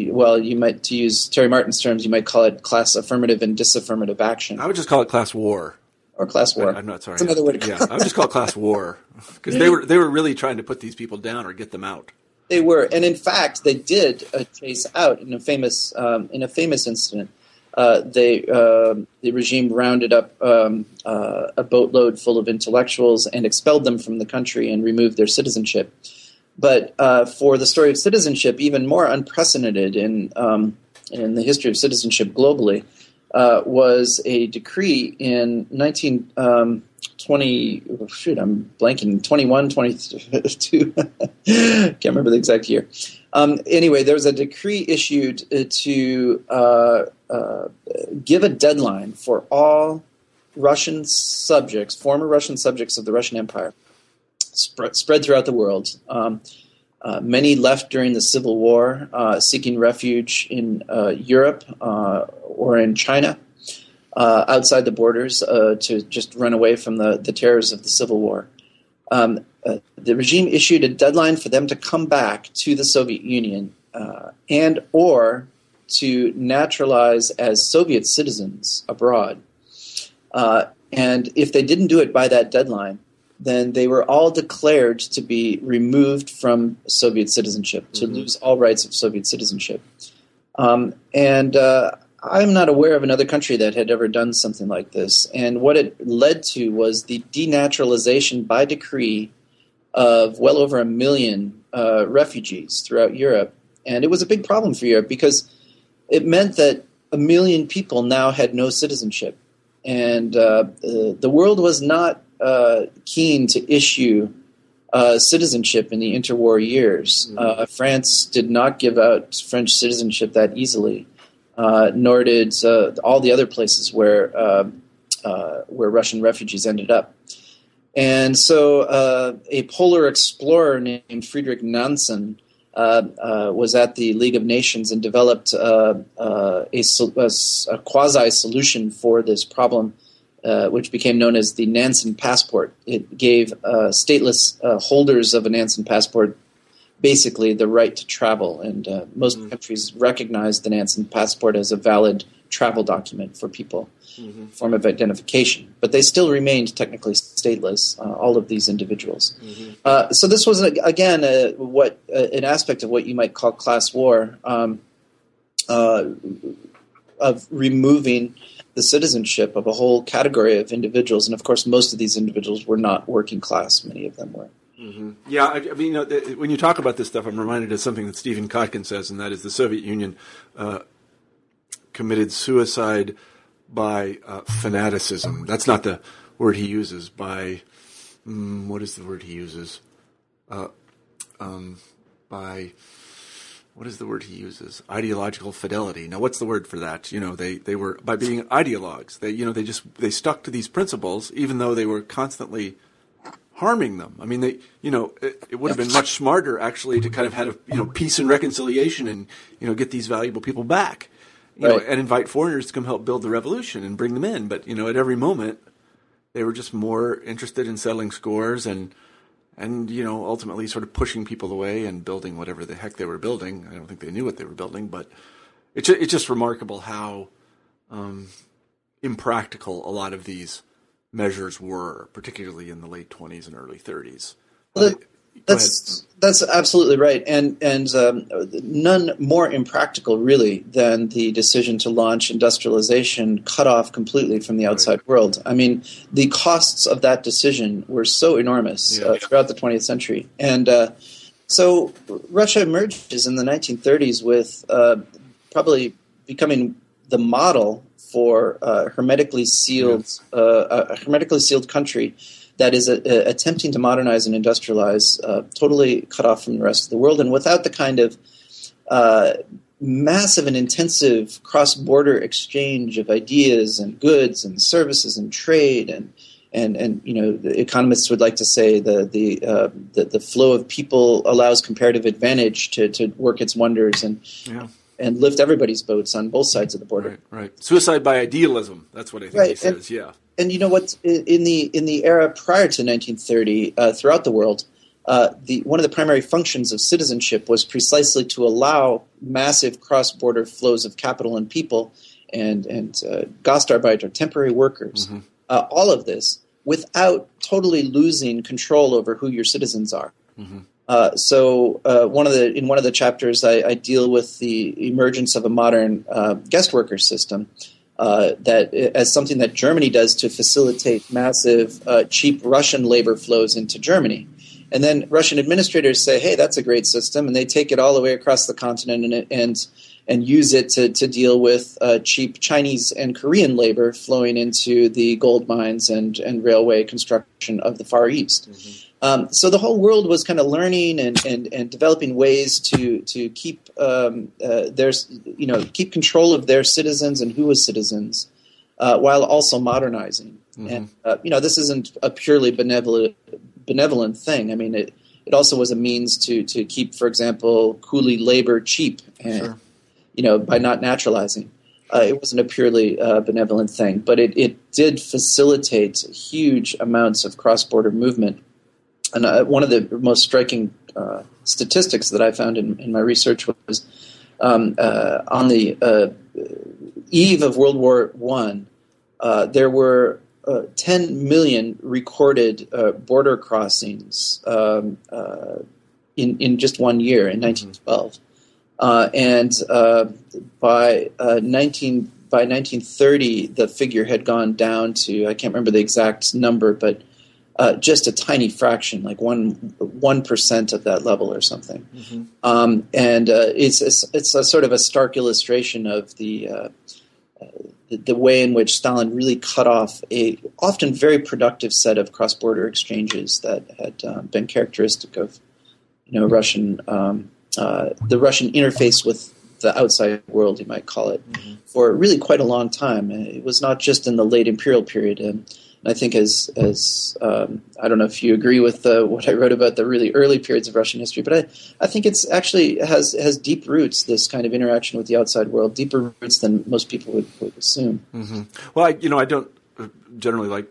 well, you might to use Terry Martin's terms, you might call it class affirmative and disaffirmative action. I would just call it class war or class war. I, am not sorry. Another word. Yeah, I would just call it class war because they were they were really trying to put these people down or get them out. They were, and in fact, they did uh, chase out in a famous um, in a famous incident. Uh, they uh, the regime rounded up um, uh, a boatload full of intellectuals and expelled them from the country and removed their citizenship. But uh, for the story of citizenship, even more unprecedented in um, in the history of citizenship globally, uh, was a decree in 1920. Um, 20 shoot i'm blanking 21 22 [LAUGHS] can't remember the exact year um, anyway there was a decree issued uh, to uh, uh, give a deadline for all russian subjects former russian subjects of the russian empire spread, spread throughout the world um, uh, many left during the civil war uh, seeking refuge in uh, europe or in china uh, outside the borders uh, to just run away from the, the terrors of the Civil War. Um, uh, the regime issued a deadline for them to come back to the Soviet Union uh, and or to naturalize as Soviet citizens abroad. Uh, and if they didn't do it by that deadline, then they were all declared to be removed from Soviet citizenship, to mm-hmm. lose all rights of Soviet citizenship. Um, and uh, I'm not aware of another country that had ever done something like this. And what it led to was the denaturalization by decree of well over a million uh, refugees throughout Europe and it was a big problem for Europe because it meant that a million people now had no citizenship, and uh, the world was not uh, keen to issue uh, citizenship in the interwar years. Mm-hmm. Uh, France did not give out French citizenship that easily, nor did uh, all the other places where uh, uh, where Russian refugees ended up. And so, a polar explorer named Friedrich Nansen was at the League of Nations and developed a, a, a quasi solution for this problem uh, which became known as the Nansen Passport. It gave uh, stateless uh, holders of a Nansen Passport basically the right to travel, and uh, most mm-hmm. countries recognize the Nansen Passport as a valid travel document for people, mm-hmm. form of identification. But they still remained technically stateless, uh, all of these individuals. Mm-hmm. so this was again what an aspect of what you might call class war. Um, of removing the citizenship of a whole category of individuals. And of course, most of these individuals were not working class, many of them were. Mm-hmm. Yeah, I, I, mean, you know, the, when you talk about this stuff, I'm reminded of something that Stephen Kotkin says, and that is the Soviet Union uh, committed suicide by uh, fanaticism. That's not the word he uses. By mm, what is the word he uses? Uh, um, by what is the word he uses? Ideological fidelity. Now, what's the word for that? You know, they, they were by being ideologues. They you know they just they stuck to these principles even though they were constantly harming them. I mean, they you know it, it would have been much smarter actually to kind of have you know peace and reconciliation and you know get these valuable people back, you right. know, and invite foreigners to come help build the revolution and bring them in. But you know, at every moment, they were just more interested in settling scores and and you know ultimately sort of pushing people away and building whatever the heck they were building. I don't think they knew what they were building, but it's it's just remarkable how um, impractical a lot of these measures were, particularly in the late twenties and early thirties. Well, that's that's absolutely right, and and um, none more impractical really than the decision to launch industrialization cut off completely from the outside right. world. I mean, the costs of that decision were so enormous yeah. uh, throughout the 20th century, and uh, so Russia emerges in the 1930s with uh, probably becoming the model for uh, hermetically sealed uh, a hermetically sealed country that is a, a, attempting to modernize and industrialize, uh, totally cut off from the rest of the world, and without the kind of uh, massive and intensive cross-border exchange of ideas and goods and services and trade and and and you know the economists would like to say the the uh, the, the, flow of people allows comparative advantage to to work its wonders and. Yeah. And lift everybody's boats on both sides of the border. Right, right. Suicide by idealism. That's what I think right. he says. And, yeah and you know what? In the in the era prior to 1930, uh, throughout the world, uh, the one of the primary functions of citizenship was precisely to allow massive cross-border flows of capital and people, and and uh, Gastarbeiter, temporary workers, mm-hmm. uh, all of this without totally losing control over who your citizens are. Mm-hmm. Uh, so uh, one of the in one of the chapters, I, I, deal with the emergence of a modern uh, guest worker system uh, that as something that Germany does to facilitate massive, uh, cheap Russian labor flows into Germany. And then Russian administrators say, "Hey, that's a great system," and they take it all the way across the continent and and, and use it to, to deal with uh, cheap Chinese and Korean labor flowing into the gold mines and, and railway construction of the Far East. Mm-hmm. Um, so the whole world was kind of learning and, and, and developing ways to to keep um, uh, their you know keep control of their citizens and who was citizens, uh, while also modernizing. Mm-hmm. And uh, you know this isn't a purely benevolent benevolent thing. I mean it it also was a means to to keep, for example, coolie labor cheap, and sure. you know by not naturalizing. Uh, it wasn't a purely uh, benevolent thing, but it, it did facilitate huge amounts of cross border movement and uh, one of the most striking uh, statistics that I found in, in my research was um, uh, on the uh, eve of World War One, uh, there were uh, 10 million recorded border crossings um, in in just one year in 1912, mm-hmm. and by 19 by 1930, the figure had gone down to I can't remember the exact number, but uh, just a tiny fraction, like one one percent of that level or something. Mm-hmm. Um, and uh, it's a, it's a sort of a stark illustration of the, uh, uh, the, the way in which Stalin really cut off a often very productive set of cross border exchanges that had uh, been characteristic of you know Russian um, uh, the Russian interface with the outside world, you might call it, mm-hmm. for really quite a long time. It was not just in the late imperial period. And I think as as um, I don't know if you agree with uh, what I wrote about the really early periods of Russian history, but I, I think it's actually has has deep roots. This kind of interaction with the outside world, deeper roots than most people would, would assume. Mm-hmm. Well, I, you know, I don't generally like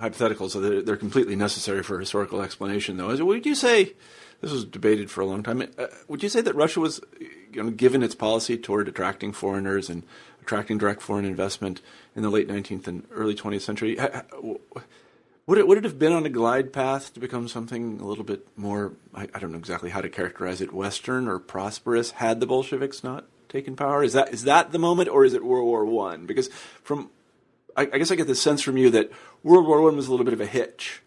hypotheticals, so they're, they're completely necessary for historical explanation. Though, would you say this was debated for a long time? Uh, would you say that Russia was, you know, given its policy toward attracting foreigners and attracting direct foreign investment? in the late 19th and early 20th century. Would it, would it have been on a glide path to become something a little bit more, I, I don't know exactly how to characterize it, Western or prosperous, had the Bolsheviks not taken power? Is that is that the moment, or is it World War One? Because from, I, I, guess I get the sense from you that World War One was a little bit of a hitch,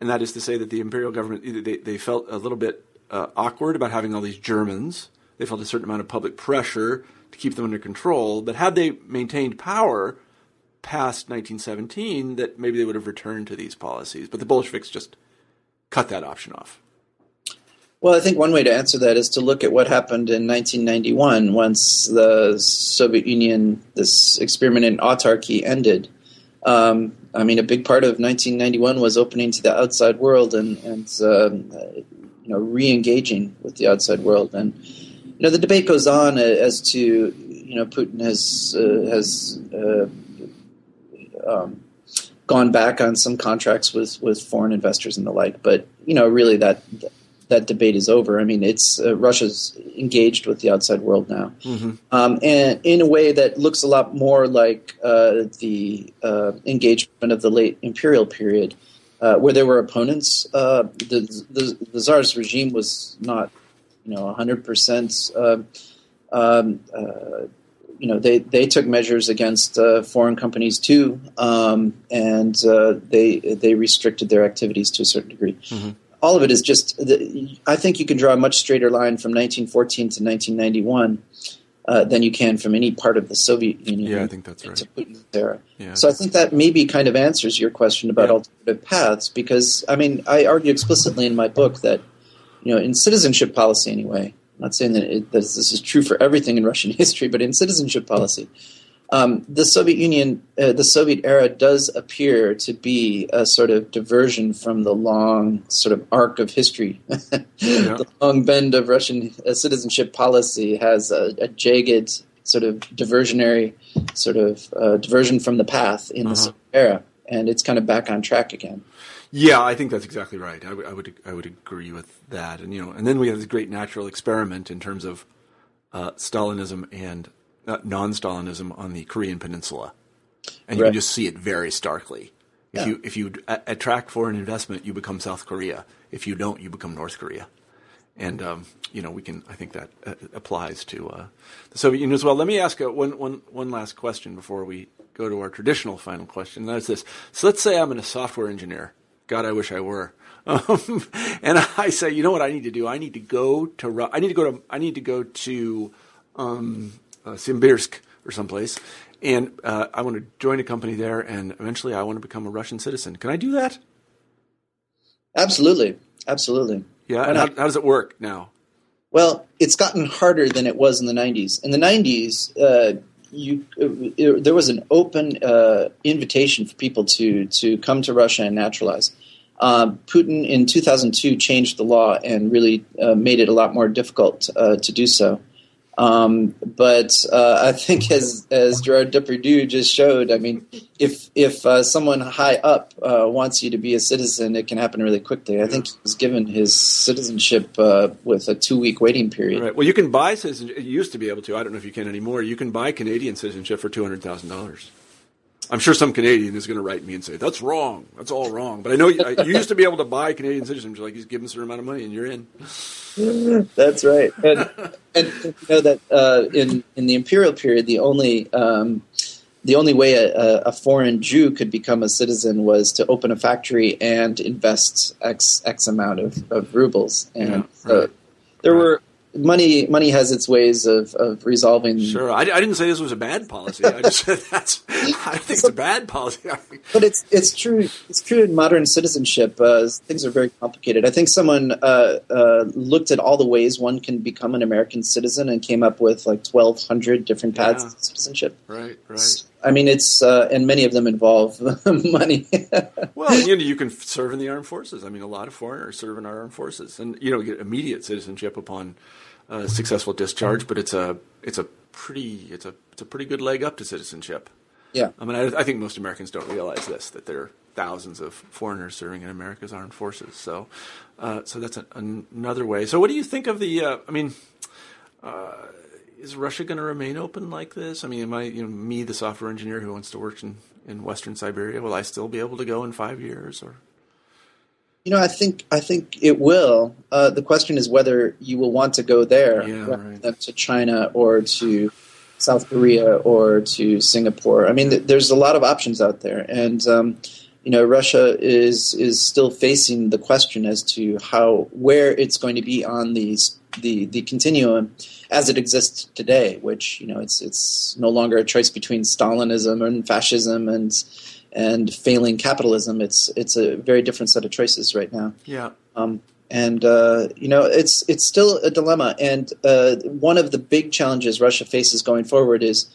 and that is to say that the imperial government they, they felt a little bit uh, awkward about having all these Germans. They felt a certain amount of public pressure to keep them under control. But had they maintained power past 1917, that maybe they would have returned to these policies. But the Bolsheviks just cut that option off. Well, I think one way to answer that is to look at what happened in 1991 once the Soviet Union, this experiment in autarky, ended. Um, I mean, a big part of 1991 was opening to the outside world and, and um, you know, re-engaging with the outside world. And you know, the debate goes on as to you know Putin has uh, has uh, um, gone back on some contracts with with foreign investors and the like, but you know, really that that debate is over. I mean, it's uh, Russia's engaged with the outside world now, mm-hmm. um, and in a way that looks a lot more like uh, the uh, engagement of the late imperial period, uh, where there were opponents. the, the the Tsar's regime was not you know, 100%. Uh, um, uh, you know, they, they took measures against uh, foreign companies too, um, and uh, they they restricted their activities to a certain degree. Mm-hmm. All of it is just. The, I think you can draw a much straighter line from 1914 to 1991 uh, than you can from any part of the Soviet Union. Yeah, I think that's right. Era. Yeah. So I think that maybe kind of answers your question about yeah. alternative paths because I mean I argue explicitly in my book that you know, in citizenship policy anyway. I'm not saying that, it, that this is true for everything in Russian [LAUGHS] history, but in citizenship policy, um, the Soviet Union, uh, the Soviet era does appear to be a sort of diversion from the long sort of arc of history. [LAUGHS] yeah. The long bend of Russian uh, citizenship policy has a, a, jagged sort of diversionary sort of uh, diversion from the path in uh-huh. the Soviet era, and it's kind of back on track again. Yeah, I think that's exactly right. I, w- I would I would agree with that. And you know, and then we have this great natural experiment in terms of uh, Stalinism and uh, non-Stalinism on the Korean Peninsula, and you right. can just see it very starkly. If yeah. you if you a- attract foreign investment, you become South Korea. If you don't, you become North Korea. And um, you know, we can. I think that uh, applies to uh, the Soviet Union as well. Let me ask uh, one, one, one last question before we go to our traditional final question. And that's this: So let's say I'm a software engineer God, I wish I were. [LAUGHS] Um, and I say, you know what I need to do? I need to go to I need to go to I need to go to um, uh, Simbirsk or someplace, and uh, I want to join a company there, and eventually I want to become a Russian citizen. Can I do that? Absolutely, absolutely. Yeah. And how, how does it work now? Well, it's gotten harder than it was in the '90s. In the '90s, uh, you it, there was an open uh, invitation for people to to come to Russia and naturalize. Uh, Putin in 2002 changed the law and really uh, made it a lot more difficult uh, to do so. Um, but uh, I think, as as Gerard Depardieu just showed, I mean, if if uh, someone high up uh, wants you to be a citizen, it can happen really quickly. I think he was given his citizenship uh, with a two week waiting period. Right. Well, you can buy citizenship. You used to be able to. I don't know if you can anymore. You can buy Canadian citizenship for two hundred thousand dollars. I'm sure some Canadian is going to write me and say that's wrong. That's all wrong. But I know you, you used to be able to buy Canadian citizenship. Like you give them a certain amount of money and you're in. [LAUGHS] That's right. And, and you know that uh, in in the imperial period, the only um, the only way a, a, foreign Jew could become a citizen was to open a factory and invest X X amount of, of rubles. And yeah, right. so there right. were money money has its ways of, of resolving. Sure, I, I didn't say this was a bad policy. I just said that's I think it's a bad policy. but it's it's true. It's true in modern citizenship. Uh, things are very complicated. I think someone uh, uh, looked at all the ways one can become an American citizen and came up with like twelve hundred different paths yeah. to citizenship. Right, right. I mean, it's uh, and many of them involve [LAUGHS] money. well, you know, you can serve in the armed forces. I mean, a lot of foreigners serve in our armed forces, and you know, get immediate citizenship upon uh, successful discharge. But it's a it's a pretty it's a it's a pretty good leg up to citizenship. Yeah, I mean, I, I think most Americans don't realize this that there are thousands of foreigners serving in America's armed forces. So, uh, so that's a, another way. So, what do you think of the? Uh, I mean. Uh, is Russia going to remain open like this? I mean, am I, you know, me, the software engineer who wants to work in, in Western Siberia, will I still be able to go in five years or? You know, I think I think it will. Uh, the question is whether you will want to go there yeah, than to China or to South Korea or to Singapore. I mean, th- there's a lot of options out there, and um, you know, Russia is is still facing the question as to how where it's going to be on these the the continuum as it exists today, which you know it's it's no longer a choice between Stalinism and fascism and and failing capitalism. It's it's a very different set of choices right now. Yeah. Um, and uh, you know it's it's still a dilemma. And uh, one of the big challenges Russia faces going forward is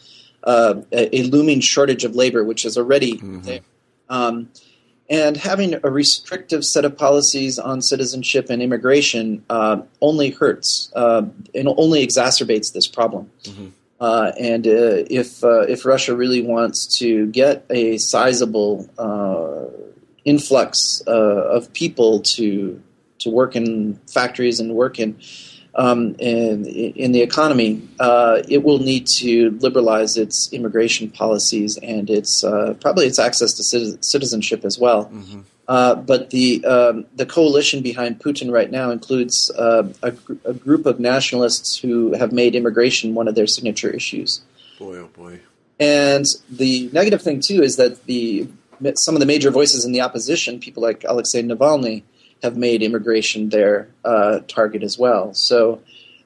uh, a, looming shortage of labor, which is already mm-hmm. there. Um, and having a restrictive set of policies on citizenship and immigration uh, only hurts uh, and only exacerbates this problem. Mm-hmm. Uh, and uh, if uh, if Russia really wants to get a sizable uh, influx of people to to work in factories and work in um, in, in, the economy, uh, it will need to liberalize its immigration policies and its uh, probably its access to citizenship as well. Mm-hmm. Uh, but the um, the coalition behind Putin right now includes uh, a, gr- a, group of nationalists who have made immigration one of their signature issues. Boy, oh boy! And the negative thing too is that the some of the major voices in the opposition, people like Alexei Navalny, have made immigration their uh, target as well. So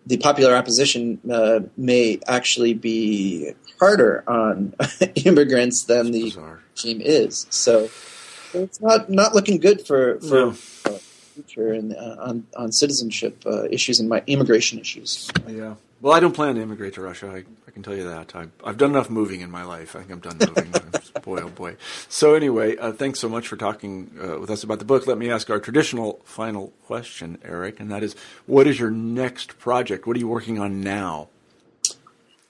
the popular opposition uh, may actually be harder on [LAUGHS] immigrants than the regime is. So it's not not looking good for for no. uh, future and uh, on on citizenship uh, issues and my immigration issues. Yeah. Well, I don't plan to immigrate to Russia. I, I can tell you that. I, have done enough moving in my life. I think I'm done moving. [LAUGHS] boy, oh boy. So anyway, uh, thanks so much for talking uh, with us about the book. Let me ask our traditional final question, Eric, and that is, what is your next project? What are you working on now,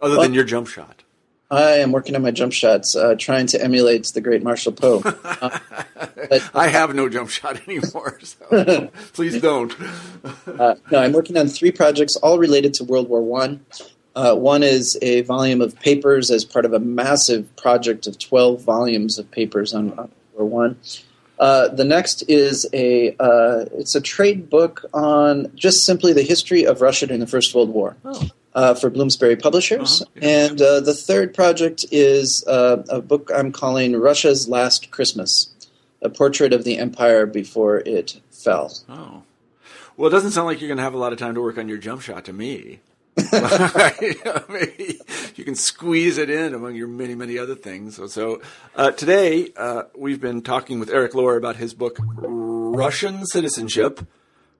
other well, than your jump shot? I am working on my jump shots, uh, trying to emulate the great Marshall Poe. [LAUGHS] Uh, but, I have no jump shot anymore, [LAUGHS] so [LAUGHS] please don't. uh, no, I'm working on three projects, all related to World War One. Uh, one is a volume of papers as part of a massive project of 12 volumes of papers on, on World War One. Uh, the next is a uh, it's a trade book on just simply the history of Russia during the First World War. Oh uh, for Bloomsbury Publishers. Uh-huh. And uh, the third project is uh, a book I'm calling Russia's Last Christmas, a portrait of the empire before it fell. Oh. Well, it doesn't sound like you're going to have a lot of time to work on your jump shot to me. Maybe [LAUGHS] [LAUGHS] you can squeeze it in among your many, many other things. So, so uh, today uh, we've been talking with Eric Lohr about his book, Russian Citizenship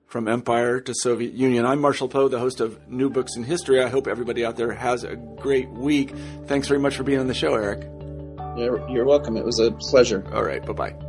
from Empire to Soviet Union. I'm Marshall Poe, the host of New Books in History. I hope everybody out there has a great week. Thanks very much for being on the show, Eric. You're, you're welcome. It was a pleasure. All right. Bye bye.